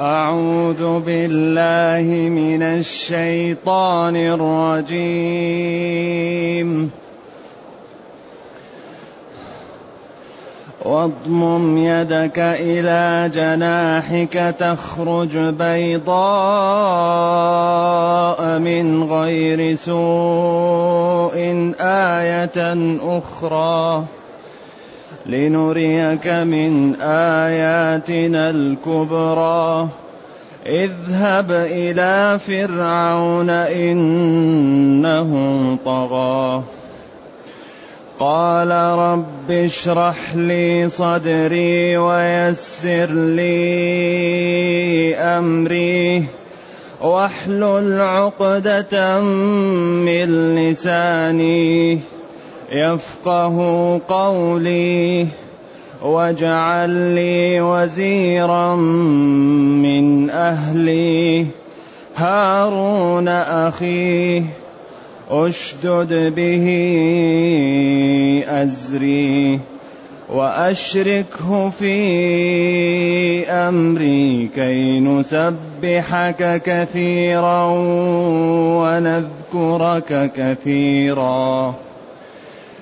أعوذ بالله من الشيطان الرجيم. واضمم يدك إلى جناحك تخرج بيضاء من غير سوء آية أخرى. لنريك من آياتنا الكبرى. اذهب إلى فرعون إنه طغى. قال رب اشرح لي صدري ويسر لي أمري. واحلل عقدة من لساني. يفقه قولي واجعل لي وزيرا من أهلي. هارون أخي أشدد به أزري وأشركه في أمري كي نسبحك كثيرا ونذكرك كثيرا.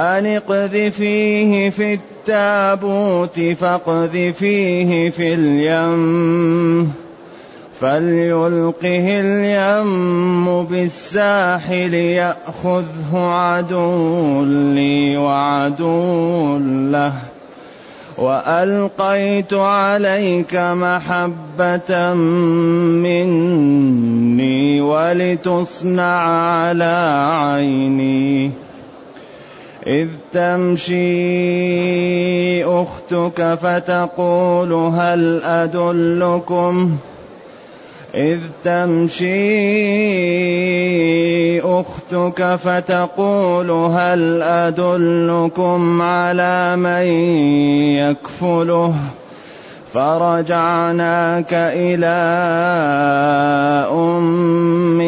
أن اقذفيه في التابوت فاقذفيه في اليم. فليلقه اليم بالساحل يأخذه عدو لي وعدو له. وألقيت عليك محبة مني ولتصنع على عيني. إذ تمشي أختك فتقول هل أدلكم؟ إذ تمشي أختك فتقول هل أدلكم على من يكفله؟ فرجعناك إلى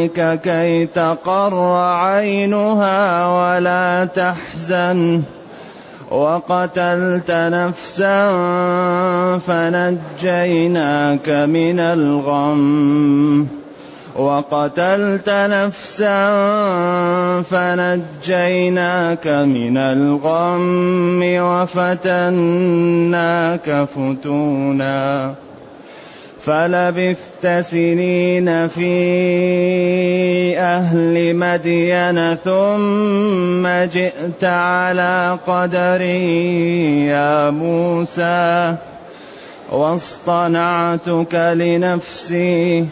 أمك كي تقر عينها ولا تحزن. وقتلت نفسا فنجيناك من الغم. وقتلت نفسا فنجيناك من الغم وفتناك فتونا. فلبثت سنين في أهل مدين ثم جئت على قدري يا موسى واصطنعتك لنفسي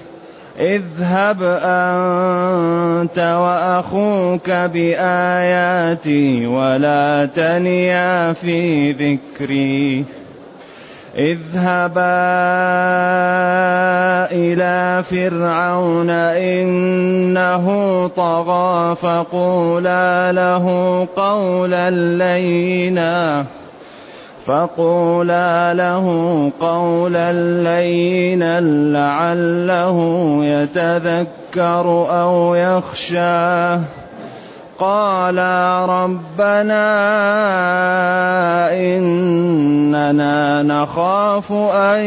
اذهب أنت وأخوك بآياتي ولا تنيا في ذكري اذهبا إلى فرعون إنه طغى فقولا له قولا لينا فقولا له قولا لينا لعله يتذكر أو يخشى قالا ربنا إننا نخاف أن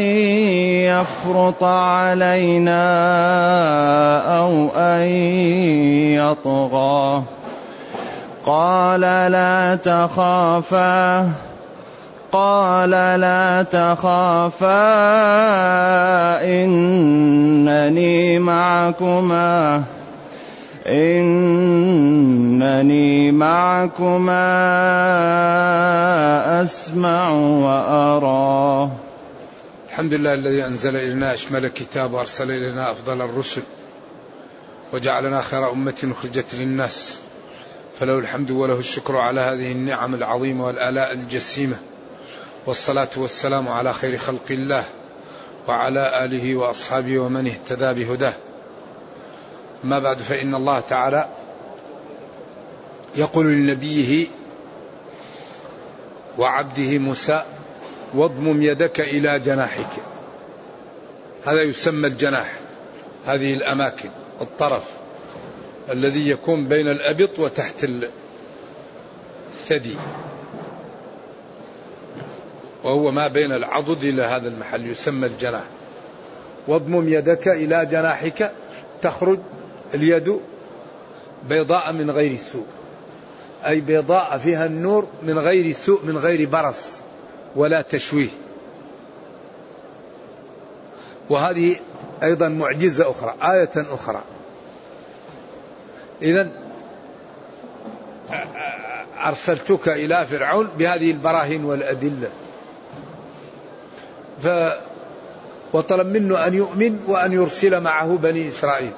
يفرط علينا أو أن يطغى. قال لا تخافا. قال لا تخافا. إنني معكما. إنني معكما أسمع وأرى. الحمد لله الذي أنزل إلينا أشمل الكتاب وأرسل إلينا أفضل الرسل وجعلنا خير أمة أخرجت للناس. فله الحمد وله الشكر على هذه النعم العظيمة والآلاء الجسيمة. والصلاة والسلام على خير خلق الله وعلى آله وأصحابه ومن اهتدى بهداه. ما بعد فإن الله تعالى يقول لنبيه وعبده موسى واضمم يدك إلى جناحك. هذا يسمى الجناح هذه الأماكن الطرف الذي يكون بين الأبط وتحت الثدي. وهو ما بين العضد إلى هذا المحل يسمى الجناح. واضمم يدك إلى جناحك تخرج اليد بيضاء من غير سوء. أي بيضاء فيها النور من غير سوء من غير برص ولا تشويه. وهذه أيضا معجزة أخرى آية أخرى. إذا أرسلتك إلى فرعون بهذه البراهين والأدلة. ف وطلب منه أن يؤمن وأن يرسل معه بني إسرائيل.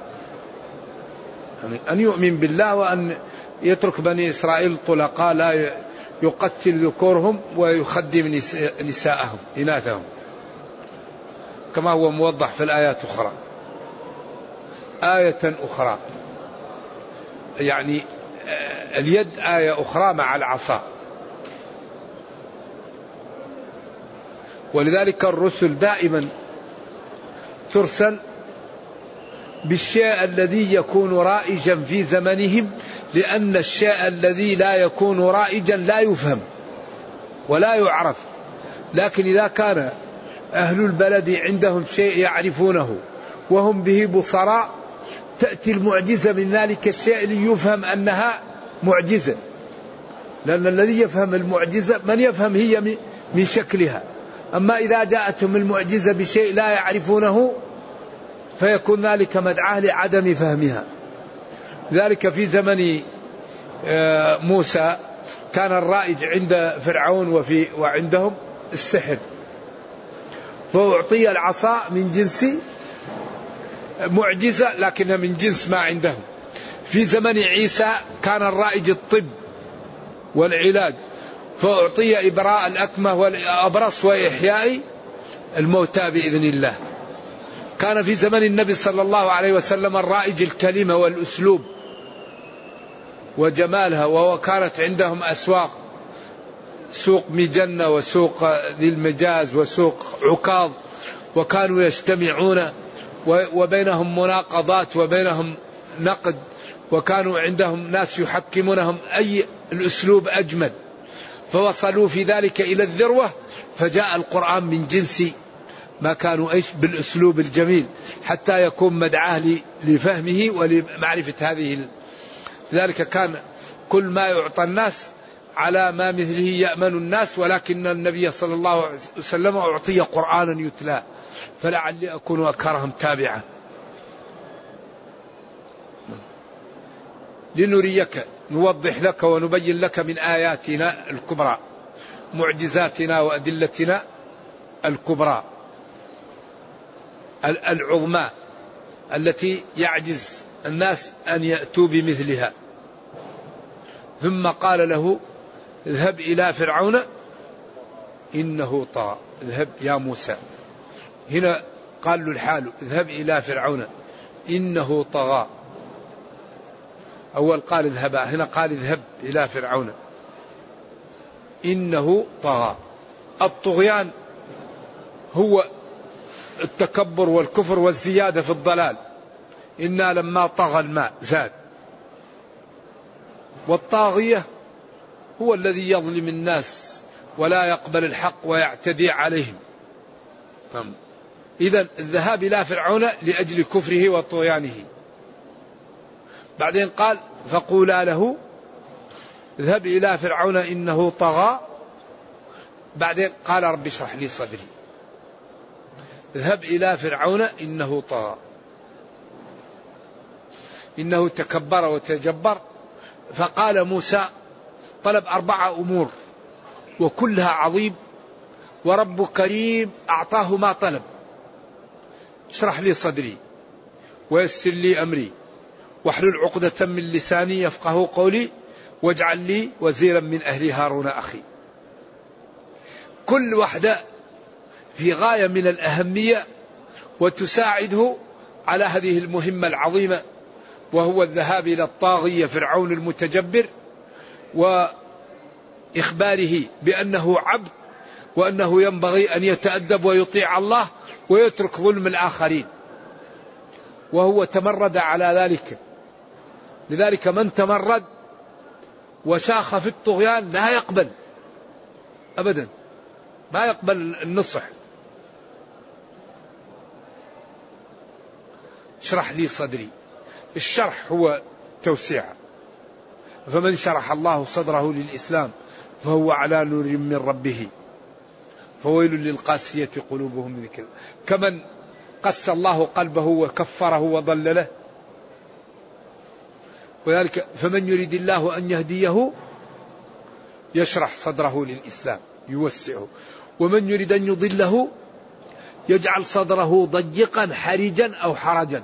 يعني أن يؤمن بالله وأن يترك بني إسرائيل طلقاء لا يقتل ذكورهم ويخدم نساءهم إناثهم. كما هو موضح في الآيات أخرى آية أخرى. يعني آه، اليد آية أخرى مع العصا. ولذلك الرسل دائما ترسل بالشيء الذي يكون رائجا في زمنهم لأن الشيء الذي لا يكون رائجا لا يفهم ولا يعرف. لكن إذا كان أهل البلد عندهم شيء يعرفونه وهم به بصراء تأتي المعجزة من ذلك الشيء ليفهم أنها معجزة. لأن الذي يفهم المعجزة من يفهم هي من شكلها. أما إذا جاءتهم المعجزة بشيء لا يعرفونه فيكون ذلك مدعاة لعدم فهمها. ذلك في زمن آه، موسى. كان الرائج عند فرعون وفي وعندهم السحر. فأعطي العصا من جنس معجزة لكنها من جنس ما عندهم. في زمن عيسى كان الرائج الطب والعلاج. فأعطي إبراء الأكمة والأبرص وإحياء الموتى بإذن الله. كان في زمن النبي صلى الله عليه وسلم الرائج الكلمة والأسلوب وجمالها وكانت عندهم أسواق سوق مجنة وسوق ذي المجاز وسوق عكاظ وكانوا يجتمعون وبينهم مناقضات وبينهم نقد وكانوا عندهم ناس يحكمونهم أي الأسلوب أجمل. فوصلوا في ذلك إلى الذروة فجاء القرآن من جنس ما كانوا إيش بالأسلوب الجميل حتى يكون مدعاه لفهمه ولمعرفة هذه لذلك كان كل ما يعطى الناس على ما مثله يأمن الناس ولكن النبي صلى الله عليه وسلم أعطي قرآنا يتلى فلعلي أكون أكرهم تابعا. لنريك نوضح لك ونبين لك من آياتنا الكبرى معجزاتنا وأدلتنا الكبرى. العظمى التي يعجز الناس أن يأتوا بمثلها. ثم قال له اذهب إلى فرعون إنه طغى اذهب يا موسى. هنا قال له الحال اذهب إلى فرعون إنه طغى أول قال اذهبا هنا قال اذهب إلى فرعون إنه طغى الطغيان هو التكبر والكفر والزيادة في الضلال. إنا لما طغى الماء زاد. والطاغية هو الذي يظلم الناس ولا يقبل الحق ويعتدي عليهم. إذا الذهاب إلى فرعون لأجل كفره وطغيانه. بعدين قال فقولا له اذهب إلى فرعون إنه طغى. بعدين قال رب اشرح لي صدري. اذهب إلى فرعون إنه طغى. إنه تكبر وتجبر. فقال موسى طلب أربعة أمور وكلها عظيم ورب كريم أعطاه ما طلب. اشرح لي صدري ويسر لي أمري واحلل عقدة من لساني يفقه قولي واجعل لي وزيرا من أهلي هارون أخي. كل واحدة في غاية من الأهمية وتساعده على هذه المهمة العظيمة وهو الذهاب إلى الطاغية فرعون المتجبر وإخباره بأنه عبد وأنه ينبغي أن يتأدب ويطيع الله ويترك ظلم الآخرين. وهو تمرد على ذلك. لذلك من تمرد وشاخ في الطغيان لا يقبل أبدا ما يقبل النصح. اشرح لي صدري. الشرح هو توسيع. فمن شرح الله صدره للإسلام فهو على نور من ربه. فويل للقاسية قلوبهم من ذكر. كمن قس الله قلبه وكفره وضلله. وذلك فمن يريد الله أن يهديه يشرح صدره للإسلام يوسعه. ومن يريد أن يضله يجعل صدره ضيقا حرجا أو حرجا.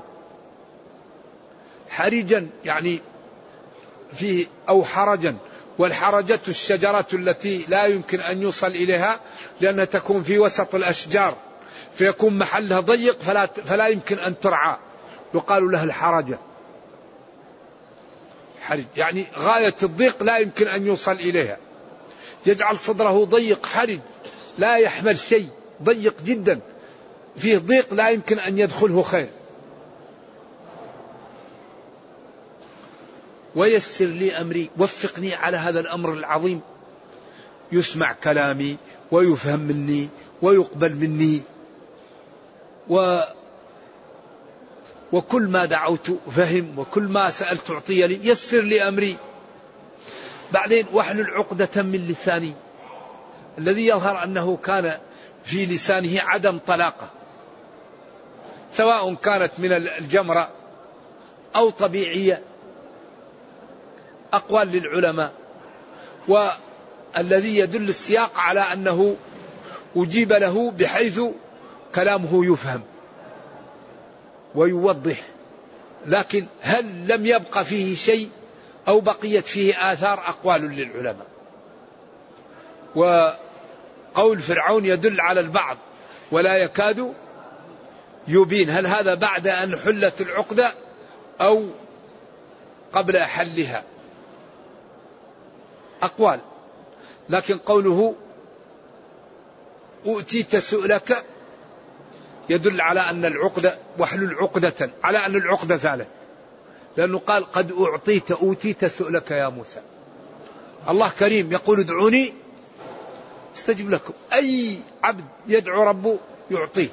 حرجا يعني فيه أو حرجا. والحرجة الشجرة التي لا يمكن أن يوصل إليها لأنها تكون في وسط الأشجار فيكون محلها ضيق فلا, فلا يمكن أن ترعى. يقال لها الحرجة. حرج يعني غاية الضيق لا يمكن أن يوصل إليها. يجعل صدره ضيق حرج لا يحمل شيء ضيق جدا. فيه ضيق لا يمكن أن يدخله خير. ويسر لي أمري وفقني على هذا الأمر العظيم. يسمع كلامي ويفهم مني ويقبل مني. و وكل ما دعوت فهم وكل ما سألت أعطي لي يسر لي أمري. بعدين واحلل عقدة من لساني. الذي يظهر أنه كان في لسانه عدم طلاقة. سواء كانت من الجمرة أو طبيعية أقوال للعلماء والذي يدل السياق على أنه أجيب له بحيث كلامه يفهم ويوضح لكن هل لم يبق فيه شيء أو بقيت فيه آثار أقوال للعلماء؟ وقول فرعون يدل على البعض ولا يكاد يبين هل هذا بعد أن حلت العقدة أو قبل حلها. أقوال. لكن قوله أؤتيت سؤلك يدل على أن العقدة واحلل عقدة على أن العقدة زالت. لأنه قال قد أعطيت أوتيت سؤلك يا موسى. الله كريم يقول ادعوني استجب لكم. أي عبد يدعو ربه يعطيه.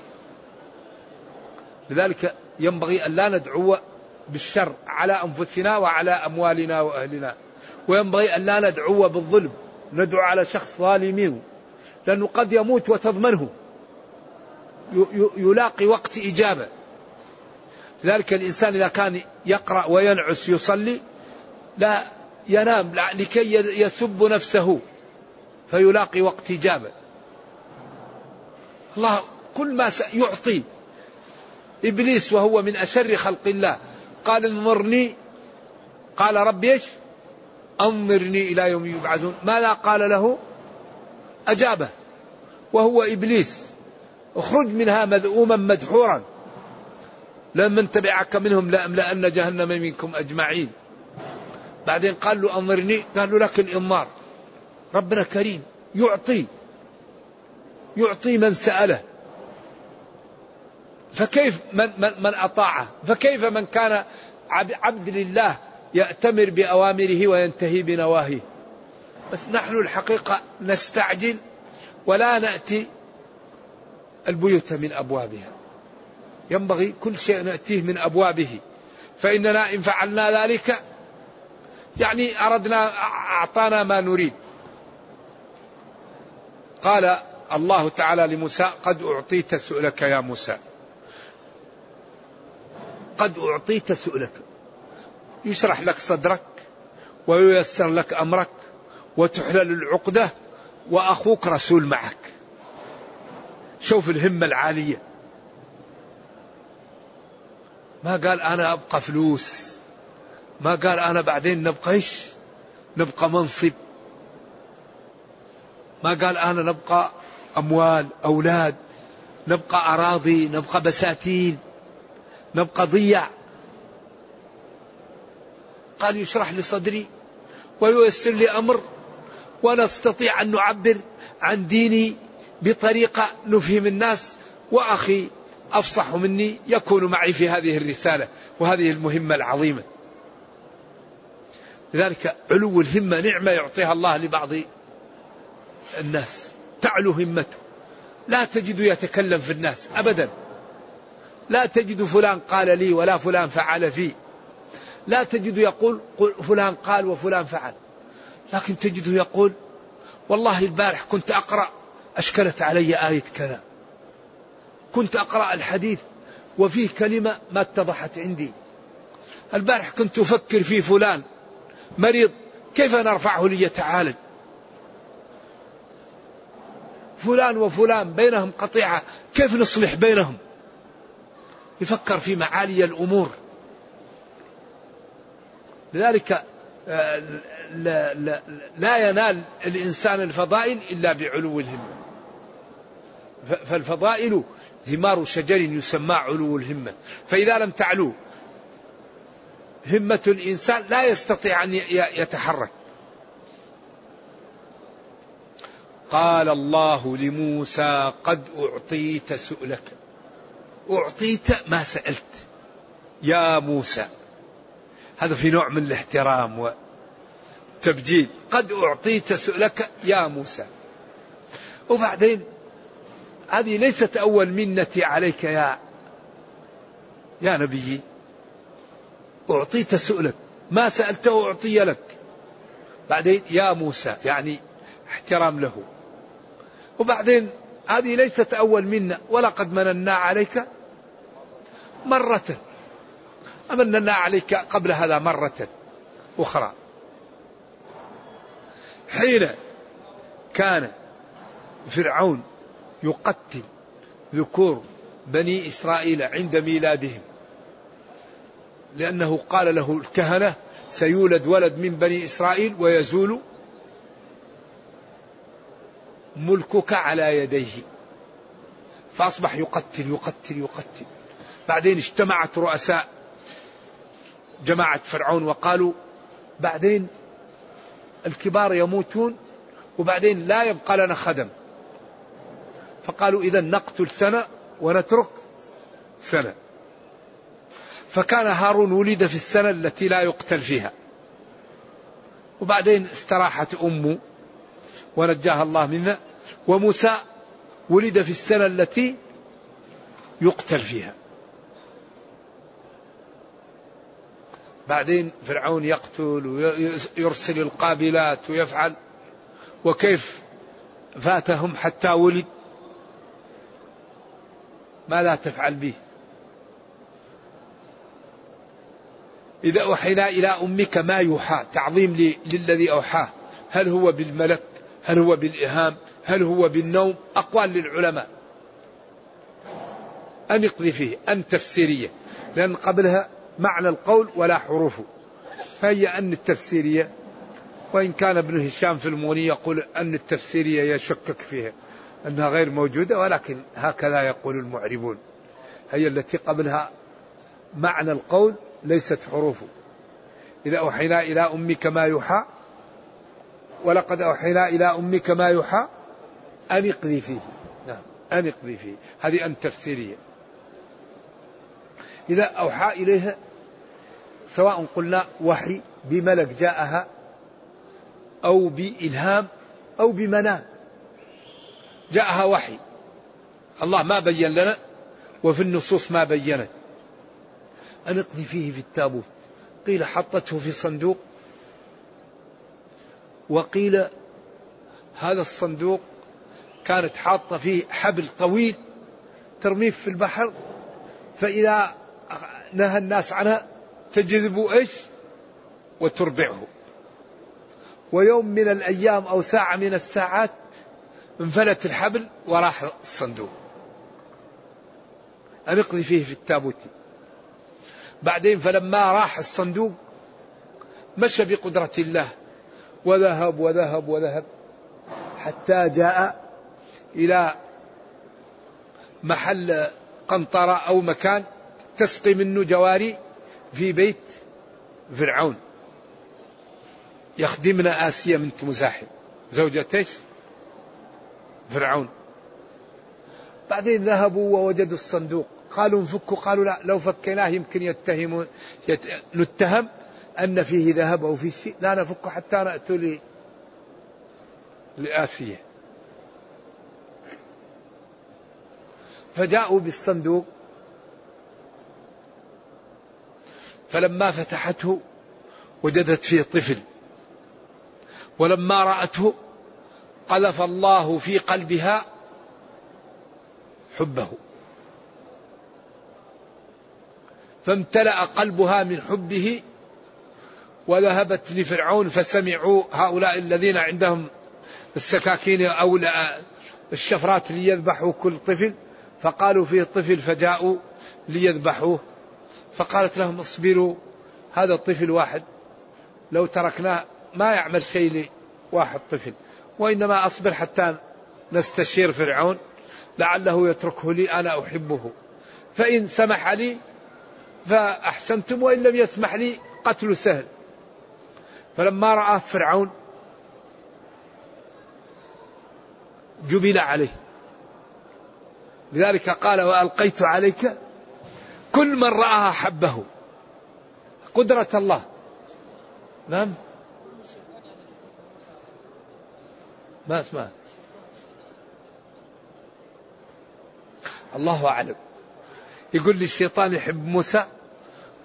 لذلك ينبغي أن لا ندعو بالشر على أنفسنا وعلى أموالنا وأهلنا. وينبغي أن لا ندعو بالظلم. ندعو على شخص ظالمين لأنه قد يموت وتضمنه. يلاقي وقت إجابة. ذلك الإنسان إذا كان يقرأ وينعس يصلي لا ينام لكي يسب نفسه. فيلاقي وقت إجابة. الله كل ما يعطي إبليس وهو من أشر خلق الله. قال انظرني. قال رب إيش؟ أنظرني إلى يوم يبعثون. ماذا قال له؟ أجابه. وهو إبليس. اخرج منها مذءوما مدحورا. لمن تبعك منهم لأملأن جهنم منكم أجمعين. بعدين قال له أنظرني. قال له لك الإنظار ربنا كريم. يعطي. يعطي من سأله. فكيف من, من, من أطاعه؟ فكيف من كان عبد لله يأتمر بأوامره وينتهي بنواهيه؟ بس نحن الحقيقة نستعجل ولا نأتي البيوت من أبوابها. ينبغي كل شيء نأتيه من أبوابه. فإننا إن فعلنا ذلك يعني أردنا أعطانا ما نريد. قال الله تعالى لموسى قد أعطيت سؤلك يا موسى. قد أعطيت سؤلك. يشرح لك صدرك وييسر لك أمرك وتحلل العقدة وأخوك رسول معك. شوف الهمة العالية. ما قال أنا أبقى فلوس. ما قال أنا بعدين نبقى إيش؟ نبقى منصب. ما قال أنا نبقى أموال أولاد. نبقى أراضي نبقى بساتين. نبقى ضيع قال يشرح لي صدري وييسر لي أمر ونستطيع أن نعبر عن ديني بطريقة نفهم الناس وأخي أفصح مني يكون معي في هذه الرسالة وهذه المهمة العظيمة. لذلك علو الهمة نعمة يعطيها الله لبعض الناس. تعلو همته. لا تجد يتكلم في الناس أبدا. لا تجد فلان قال لي ولا فلان فعل في. لا تجد يقول فلان قال وفلان فعل. لكن تجده يقول والله البارح كنت أقرأ أشكلت علي آية كذا. كنت أقرأ الحديث وفيه كلمة ما اتضحت عندي. البارح كنت أفكر في فلان مريض كيف نرفعه ليتعالج؟ فلان وفلان بينهم قطيعة كيف نصلح بينهم؟ يفكر في معالي الأمور. لذلك آه، لا, لا, لا ينال الإنسان الفضائل إلا بعلو الهمة. فالفضائل ثمار شجر يسمى علو الهمة. فإذا لم تعلو همة الإنسان لا يستطيع أن يتحرك. قال الله لموسى قد أعطيت سؤلك. أعطيت ما سألت. يا موسى هذا في نوع من الاحترام والتبجيل قد أعطيت سؤلك يا موسى. وبعدين هذه ليست أول منتي عليك يا يا نبي. أعطيت سؤلك ما سألته أعطي لك. بعدين يا موسى يعني احترام له. وبعدين هذه ليست أول منا ولقد مننا عليك. مرة. أمننا عليك قبل هذا مرة أخرى. حين كان فرعون يقتل ذكور بني إسرائيل عند ميلادهم لأنه قال له الكهنة سيولد ولد من بني إسرائيل ويزول ملكك على يديه. فأصبح يقتل يقتل يقتل. بعدين اجتمعت رؤساء جماعة فرعون وقالوا بعدين الكبار يموتون وبعدين لا يبقى لنا خدم. فقالوا إذا نقتل سنة ونترك سنة. فكان هارون ولد في السنة التي لا يقتل فيها. وبعدين استراحت أمه ونجاها الله منها وموسى ولد في السنة التي يقتل فيها. بعدين فرعون يقتل ويرسل القابلات ويفعل وكيف فاتهم حتى ولد؟ ما لا تفعل به. إذا أوحينا إلى أمك ما يوحى تعظيم للذي أوحاه. هل هو بالملك؟ هل هو بالإهام؟ هل هو بالنوم؟ أقوال للعلماء. أن يقضي فيه أن تفسيرية. لأن قبلها معنى القول ولا حروفه فهي أن التفسيرية وإن كان ابن هشام في الموني يقول أن التفسيرية يشكك فيها أنها غير موجودة ولكن هكذا يقول المعربون. هي التي قبلها معنى القول ليست حروفه إذا أوحينا إلى أمك ما يوحى ولقد أوحينا إلى أمك ما يوحى أن اقضي فيه. نعم أن اقضي فيه. هذه أن تفسيرية. إذا أوحى إليها سواء قلنا وحي بملك جاءها أو بإلهام أو بمنام جاءها وحي. الله ما بين لنا وفي النصوص ما بينت. أن اقضي فيه في التابوت. قيل حطته في صندوق. وقيل هذا الصندوق كانت حاطة فيه حبل طويل ترميه في البحر فإذا نهى الناس عنها تجذب إيش؟ وترضعه. ويوم من الأيام أو ساعة من الساعات انفلت الحبل وراح الصندوق. أن فيه في التابوت. بعدين فلما راح الصندوق مشى بقدرة الله وذهب وذهب وذهب حتى جاء إلى محل قنطرة أو مكان تسقي منه جواري في بيت فرعون. يخدمنا آسيا بنت مزاحم. زوجة إيش؟ فرعون. بعدين ذهبوا ووجدوا الصندوق. قالوا انفكوا. قالوا لا لو فكيناه يمكن يتهمون يت... نتهم أن فيه ذهب أو فيه شيء. لا نفكه حتى نأتوا لي لآسيا. فجاءوا بالصندوق. فلما فتحته وجدت فيه طفل ولما رأته قذف الله في قلبها حبه. فامتلأ قلبها من حبه وذهبت لفرعون فسمعوا هؤلاء الذين عندهم السكاكين أو الشفرات ليذبحوا كل طفل. فقالوا فيه طفل فجاءوا ليذبحوه. فقالت لهم اصبروا هذا الطفل واحد لو تركناه ما يعمل شيء لواحد طفل وإنما أصبر حتى نستشير فرعون لعله يتركه لي أنا أحبه. فإن سمح لي فأحسنتم وإن لم يسمح لي قتل سهل. فلما رأى فرعون جبل عليه. لذلك قال وألقيت عليك كل من رآها حبه. قدرة الله. نعم؟ ما اسمع. الله أعلم. يقول لي الشيطان يحب موسى.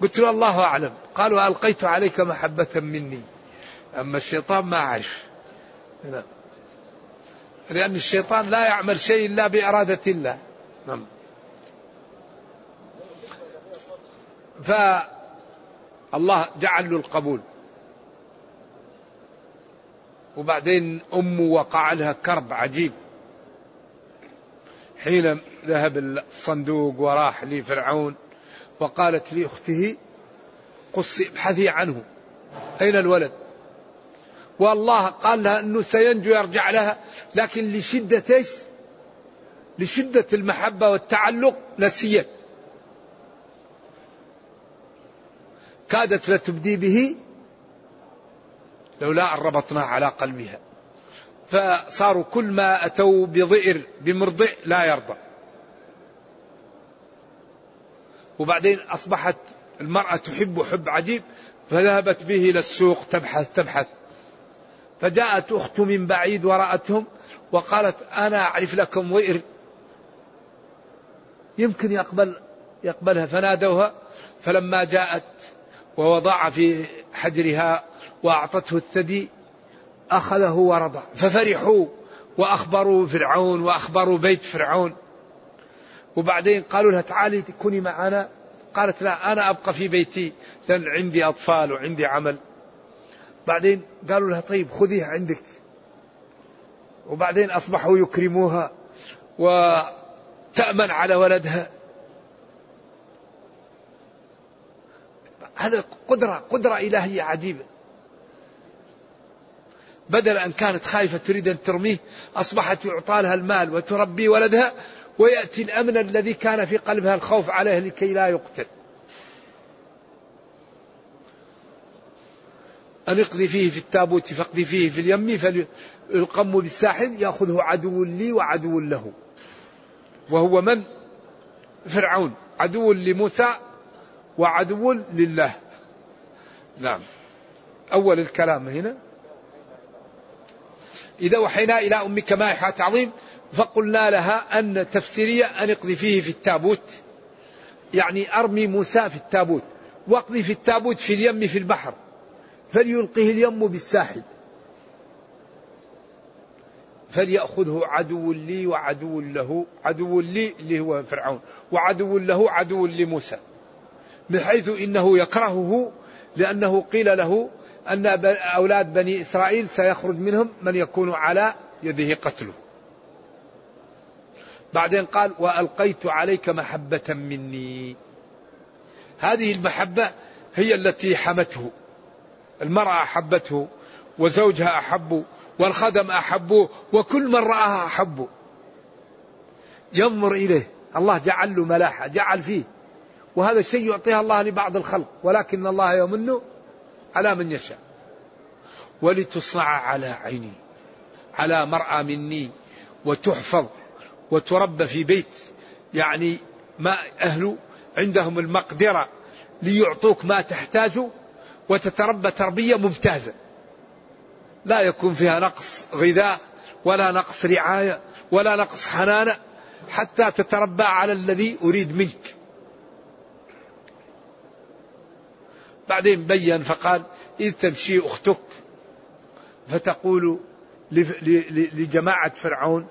قلت له الله أعلم. قال وألقيت عليك محبة مني. أما الشيطان ما أعرف نعم. لأن الشيطان لا يعمل شيء إلا بإرادة الله. نعم. فالله جعل له القبول. وبعدين أمه وقع لها كرب عجيب. حين ذهب الصندوق وراح لفرعون وقالت لأخته قصي ابحثي عنه أين الولد؟ والله قال لها أنه سينجو يرجع لها لكن لشدة إيش؟ لشدة المحبة والتعلق نسيت. كادت لتبدي به لولا أن ربطنا على قلبها. فصاروا كل ما أتوا بضئر بمرضع لا يرضى. وبعدين أصبحت المرأة تحب حب عجيب فذهبت به إلى السوق تبحث تبحث. فجاءت أخت من بعيد ورأتهم وقالت أنا أعرف لكم وئر. يمكن يقبل يقبلها. فنادوها. فلما جاءت ووضع في حجرها وأعطته الثدي أخذه ورضع ففرحوا وأخبروا فرعون وأخبروا بيت فرعون. وبعدين قالوا لها تعالي كوني معنا. قالت لا أنا أبقى في بيتي. لأن عندي أطفال وعندي عمل. بعدين قالوا لها طيب خذيها عندك. وبعدين أصبحوا يكرموها وتأمن على ولدها. هذا قدرة قدرة إلهية عجيبة. بدل أن كانت خايفة تريد أن ترميه أصبحت يعطى لها المال وتربي ولدها ويأتي الأمن الذي كان في قلبها الخوف عليه لكي لا يقتل. أن اقضي فيه في التابوت فاقضي فيه في اليم فالقم بالساحل يأخذه عدو لي وعدو له. وهو من؟ فرعون. عدو لموسى وعدو لله. نعم. أول الكلام هنا. إذا وحينا إلى أمك ما إيحاء عظيم فقلنا لها أن تفسيرية أن اقضي فيه في التابوت. يعني أرمي موسى في التابوت واقضي في التابوت في اليم في البحر. فليلقه اليم بالساحل. فليأخذه عدو لي وعدو له عدو لي اللي هو فرعون وعدو له عدو لموسى. بحيث إنه يكرهه لأنه قيل له أن أولاد بني إسرائيل سيخرج منهم من يكون على يده قتله. بعدين قال وألقيت عليك محبة مني. هذه المحبة هي التي حمته. المرأة أحبته وزوجها أحبه والخدم أحبوه وكل من رآها أحبه ينظر إليه. الله جعل له ملاحة جعل فيه. وهذا الشيء يعطيها الله لبعض الخلق ولكن الله يمن على من يشاء. ولتصنع على عيني على مرأى مني وتحفظ وتربى في بيت. يعني ما أهل عندهم المقدرة ليعطوك ما تحتاج وتتربى تربية ممتازة. لا يكون فيها نقص غذاء ولا نقص رعاية ولا نقص حنانة حتى تتربى على الذي أريد منك. بعدين بين فقال إذ تمشي أختك فتقول لجماعة فرعون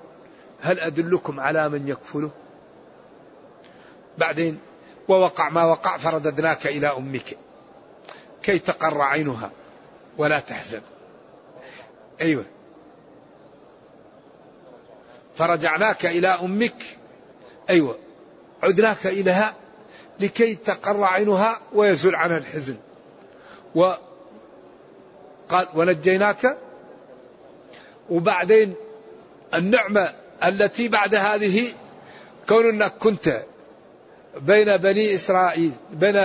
هل أدلكم على من يكفله؟ بعدين ووقع ما وقع فرددناك إلى أمك كي تقر عينها ولا تحزن. أيوة. فرجعناك إلى أمك. أيوة. عدناك إليها لكي تقر عينها ويزول عنها الحزن. وقال ونجيناك وبعدين النعمة التي بعد هذه كون انك كنت بين بني إسرائيل بين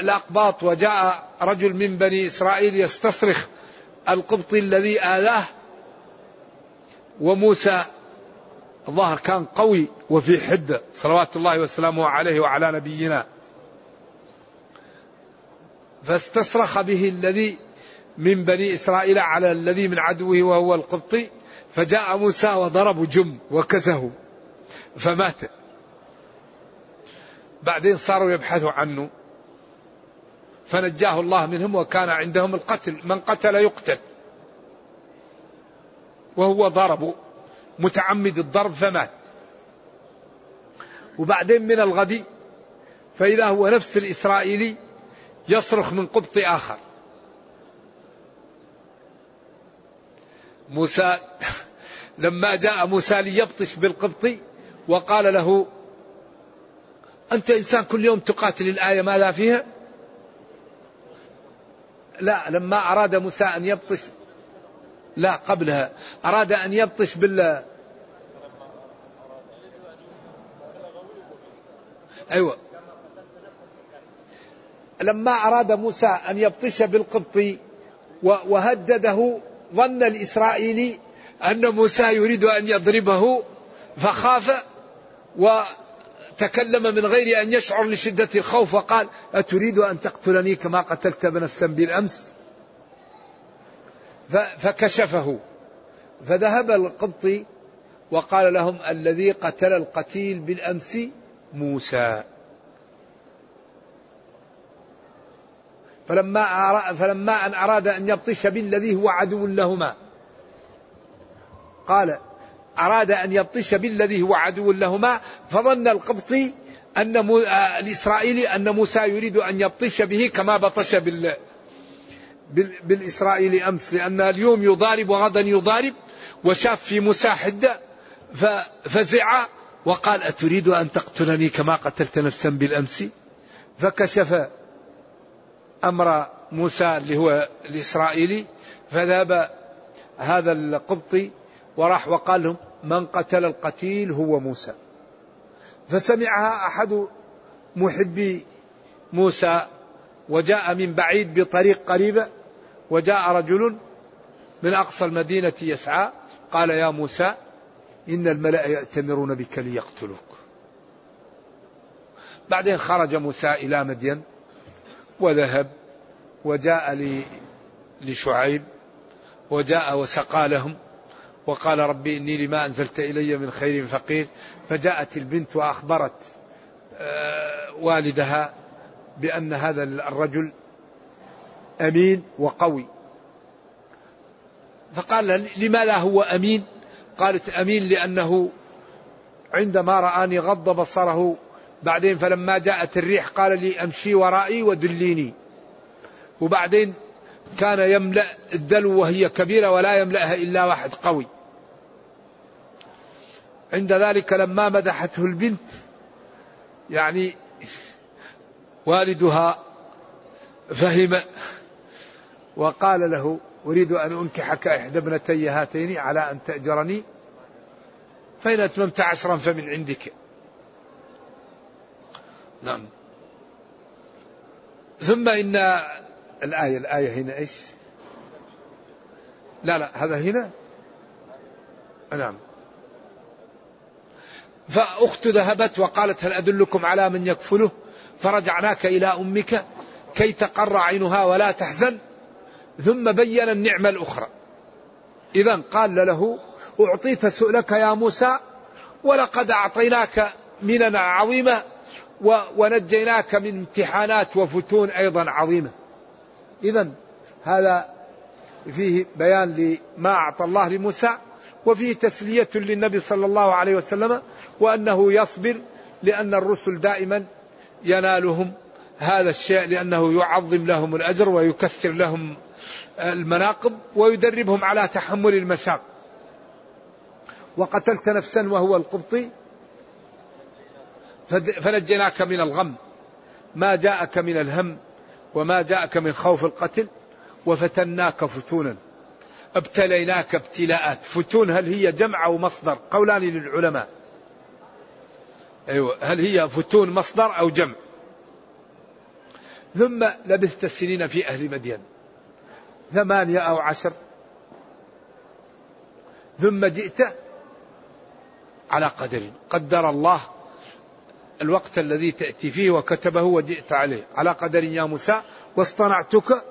الأقباط وجاء رجل من بني إسرائيل يستصرخ القبطي الذي آذاه وموسى الظاهر كان قوي وفي حدة. صلوات الله وسلامه عليه وعلى نبينا فاستصرخ به الذي من بني إسرائيل على الذي من عدوه وهو القبطي فجاء موسى وضرب جم وكزه فمات. بعدين صاروا يبحثوا عنه فنجاه الله منهم وكان عندهم القتل من قتل يقتل. وهو ضرب متعمد الضرب فمات. وبعدين من الغد فإذا هو نفس الإسرائيلي يصرخ من قبط آخر. موسى لما جاء موسى ليبطش بالقبطي وقال له أنت إنسان كل يوم تقاتل الآية ماذا فيها؟ لا لما أراد موسى أن يبطش لا قبلها أراد أن يبطش بال أيوة. لما أراد موسى أن يبطش بالقبطي وهدده ظن الإسرائيلي أن موسى يريد أن يضربه فخاف وتكلم من غير أن يشعر لشدة الخوف وقال أتريد أن تقتلني كما قتلت بنفسا بالأمس؟ فكشفه. فذهب القبطي وقال لهم الذي قتل القتيل بالأمس موسى. فلما فلما أن أراد أن يبطش بالذي هو عدو لهما. قال أراد أن يبطش بالذي هو عدو لهما فظن القبطي أن آه، الإسرائيلي أن موسى يريد أن يبطش به كما بطش بال بالإسرائيلي أمس لأن اليوم يضارب وغدا يضارب وشاف في موسى حدة ففزع وقال أتريد أن تقتلني كما قتلت نفسا بالأمس؟ فكشف أمر موسى اللي هو الإسرائيلي فذهب هذا القبطي وراح وقال لهم من قتل القتيل هو موسى. فسمعها أحد محبي موسى وجاء من بعيد بطريق قريبة وجاء رجل من أقصى المدينة يسعى قال يا موسى إن الملأ يأتمرون بك ليقتلوك. بعدين خرج موسى إلى مدين وذهب وجاء لشعيب وجاء وسقى لهم وقال ربي إني لما أنزلت إلي من خير فقير فجاءت البنت وأخبرت آه، والدها بأن هذا الرجل أمين وقوي. فقال لماذا هو أمين؟ قالت أمين لأنه عندما رآني غض بصره بعدين فلما جاءت الريح قال لي أمشي ورائي ودليني. وبعدين كان يملأ الدلو وهي كبيرة ولا يملأها إلا واحد قوي. عند ذلك لما مدحته البنت يعني والدها فهم وقال له أريد أن أنكحك إحدى ابنتي هاتين على أن تأجرني فإن أتممت عشرا فمن عندك. نعم. ثم إن الآية الآية هنا إيش؟ لا لا هذا هنا؟ نعم. فأخت ذهبت وقالت هل أدلكم على من يكفله؟ فرجعناك إلى أمك كي تقر عينها ولا تحزن. ثم بين النعمة الأخرى. إذا قال له أعطيت سؤلك يا موسى ولقد أعطيناك مننا عظيمة ونجيناك من امتحانات وفتون أيضا عظيمة. إذا هذا فيه بيان لما أعطى الله لموسى وفيه تسلية للنبي صلى الله عليه وسلم وأنه يصبر لأن الرسل دائما ينالهم هذا الشيء لأنه يعظم لهم الأجر ويكثر لهم المناقب ويدربهم على تحمل المشاق. وقتلت نفسا وهو القبطي فنجيناك من الغم. ما جاءك من الهم وما جاءك من خوف القتل وفتناك فتونا. ابتليناك ابتلاءات. فتون هل هي جمع أو مصدر؟ قولان للعلماء. أيوة. هل هي فتون مصدر أو جمع؟ ثم لبثت سنين في أهل مدين. ثمانية أو عشر. ثم جئت على قدر. قدر الله الوقت الذي تأتي فيه وكتبه وجئت عليه. على قدر يا موسى واصطنعتك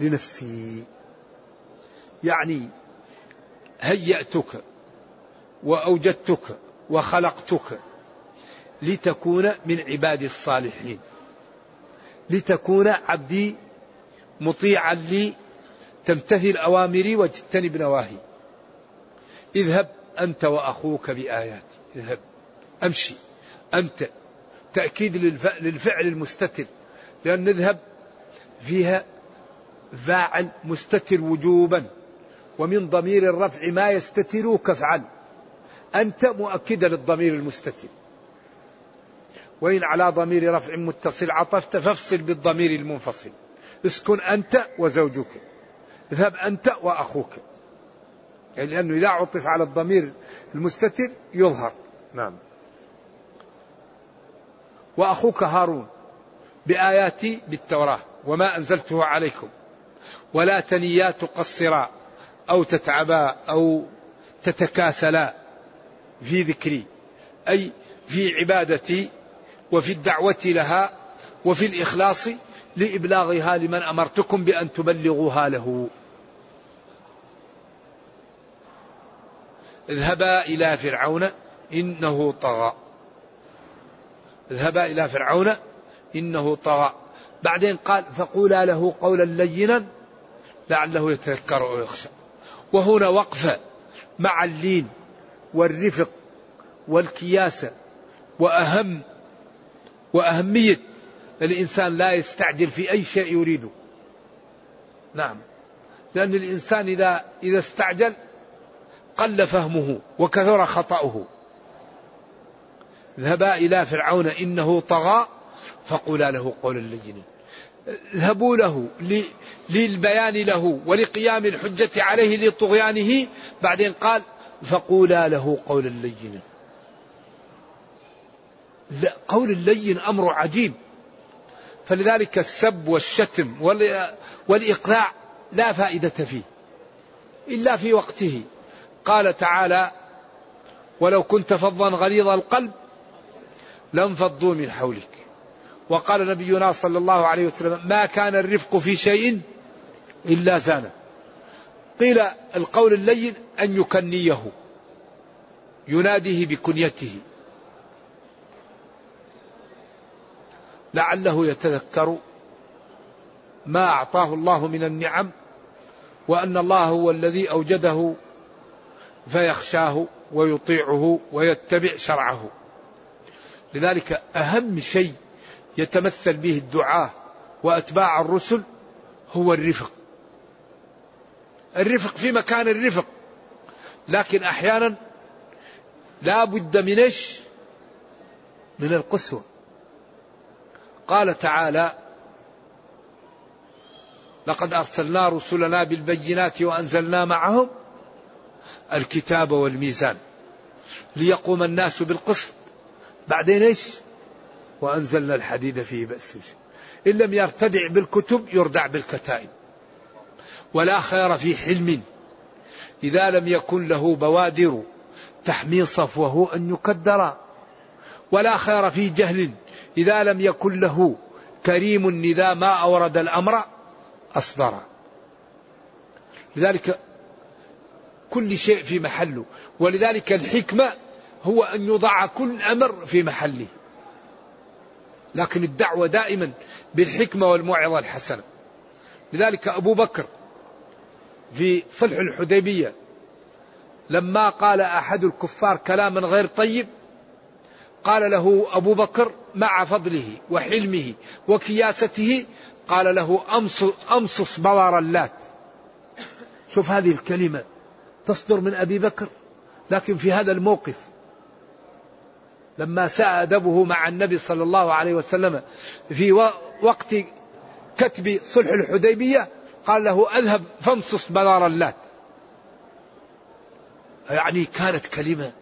لنفسي. يعني هيأتك وأوجدتك وخلقتك لتكون من عبادي الصالحين. لتكون عبدي مطيعا لي تمتثل أوامري وتجتنب نواهي. اذهب أنت وأخوك بآياتي اذهب. أمشي. أنت تأكيد للفعل المستتر لأن نذهب فيها فاعل مستتر وجوبا ومن ضمير الرفع ما يستتر كفعل أنت مؤكدة للضمير المستتر. وإن على ضمير رفع متصل عطفت فافصل بالضمير المنفصل. اسكن أنت وزوجك. اذهب أنت وأخوك. يعني لأنه إذا عطف على الضمير المستتر يظهر. نعم. وأخوك هارون بآياتي بالتوراة وما أنزلته عليكم ولا تنيا تقصرا أو تتعبا أو تتكاسلا في ذكري. أي في عبادتي وفي الدعوة لها وفي الإخلاص لإبلاغها لمن أمرتكم بأن تبلغوها له. اذهبا إلى فرعون إنه طغى. اذهبا إلى فرعون إنه طغى. بعدين قال فقولا له قولا لينا لعله يتذكر أو يخشى. وهنا وقفة مع اللين والرفق والكياسة وأهم وأهمية الإنسان لا يستعجل في أي شيء يريده. نعم. لأن الإنسان إذا إذا استعجل قل فهمه وكثر خطأه. اذهبا إلى فرعون إنه طغى فقولا له قولا لينا. اذهبوا له للبيان له ولقيام الحجة عليه لطغيانه. بعدين قال فقولا له قولا لينا. لا قول اللين أمر عجيب. فلذلك السب والشتم والإقلاع لا فائدة فيه إلا في وقته. قال تعالى ولو كنت فظا غليظ القلب لانفضوا من حولك. وقال نبينا صلى الله عليه وسلم ما كان الرفق في شيء إلا زانه قيل القول اللين أن يكنيه يناديه بكنيته. لعله يتذكر ما أعطاه الله من النعم وأن الله هو الذي أوجده فيخشاه ويطيعه ويتبع شرعه. لذلك أهم شيء يتمثل به الدعاة وأتباع الرسل هو الرفق. الرفق في مكان الرفق. لكن أحيانا لا بد من إيش؟ من القسوة. قال تعالى لقد أرسلنا رسلنا بالبينات وأنزلنا معهم الكتاب والميزان ليقوم الناس بالقسط بعدين إيش؟ وأنزلنا الحديد فيه بأس إن لم يرتدع بالكتب يردع بالكتائب. ولا خير في حلم. إذا لم يكن له بوادر تحمي صفوه أن يكدر. ولا خير في جهل. إذا لم يكن له كريم إذا ما أورد الأمر أصدر. لذلك كل شيء في محله. ولذلك الحكمة هو أن يضع كل أمر في محله. لكن الدعوة دائما بالحكمة والموعظة الحسنة. لذلك أبو بكر في صلح الحديبية لما قال أحد الكفار كلاما غير طيب قال له أبو بكر مع فضله وحلمه وكياسته قال له أمصص بظر اللات. شوف هذه الكلمة تصدر من أبي بكر لكن في هذا الموقف لما ساء أدبه مع النبي صلى الله عليه وسلم في وقت كتب صلح الحديبية قال له أذهب فامصص بظر اللات. يعني كانت كلمة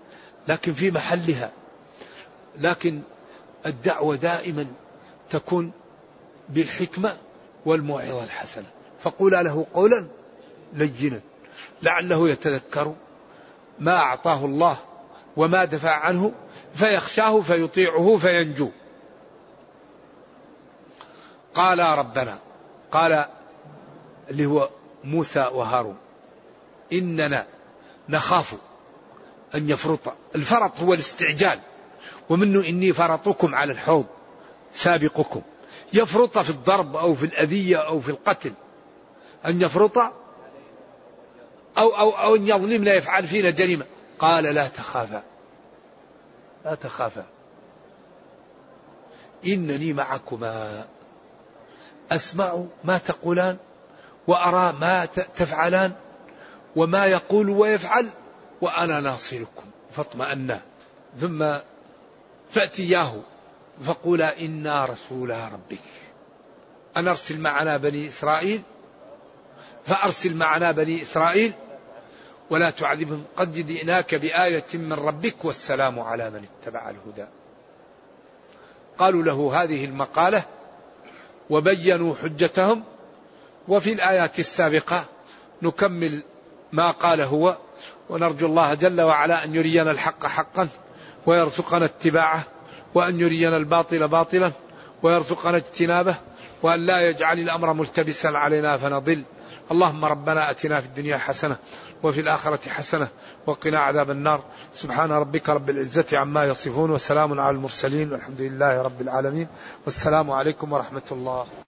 لكن في محلها. لكن الدعوة دائما تكون بالحكمة والموعظة الحسنة. فقولا له قولا لينا لعله يتذكر ما أعطاه الله وما دفع عنه فيخشاه فيطيعه فينجو. قال ربنا قال اللي هو موسى وهارون إننا نخاف أن يفرط الفرط هو الاستعجال ومنه إني فرطكم على الحوض سابقكم. يفرط في الضرب أو في الأذية أو في القتل أن يفرط أو أو أو أن يظلمنا يفعل فينا جريمة. قال لا تخافا. لا تخافا. إنني معكما. أسمع ما تقولان وأرى ما تفعلان وما يقول ويفعل وأنا ناصركم. فاطمأنا ثم فأتياه فقولا إنا رسولا ربك. أن أرسل معنا بني إسرائيل؟ فأرسل معنا بني إسرائيل ولا تعذبهم. قد جئناك بآية من ربك والسلام على من اتبع الهدى. قالوا له هذه المقالة وبينوا حجتهم وفي الآيات السابقة نكمل ما قال هو ونرجو الله جل وعلا أن يرينا الحق حقا ويرزقنا اتباعه وأن يرينا الباطل باطلا ويرزقنا اجتنابه وأن لا يجعل الأمر ملتبسا علينا فنضل. اللهم ربنا أتنا في الدنيا حسنة وفي الآخرة حسنة وقنا عذاب النار. سبحان ربك رب العزة عما يصفون وسلام على المرسلين والحمد لله رب العالمين. والسلام عليكم ورحمة الله.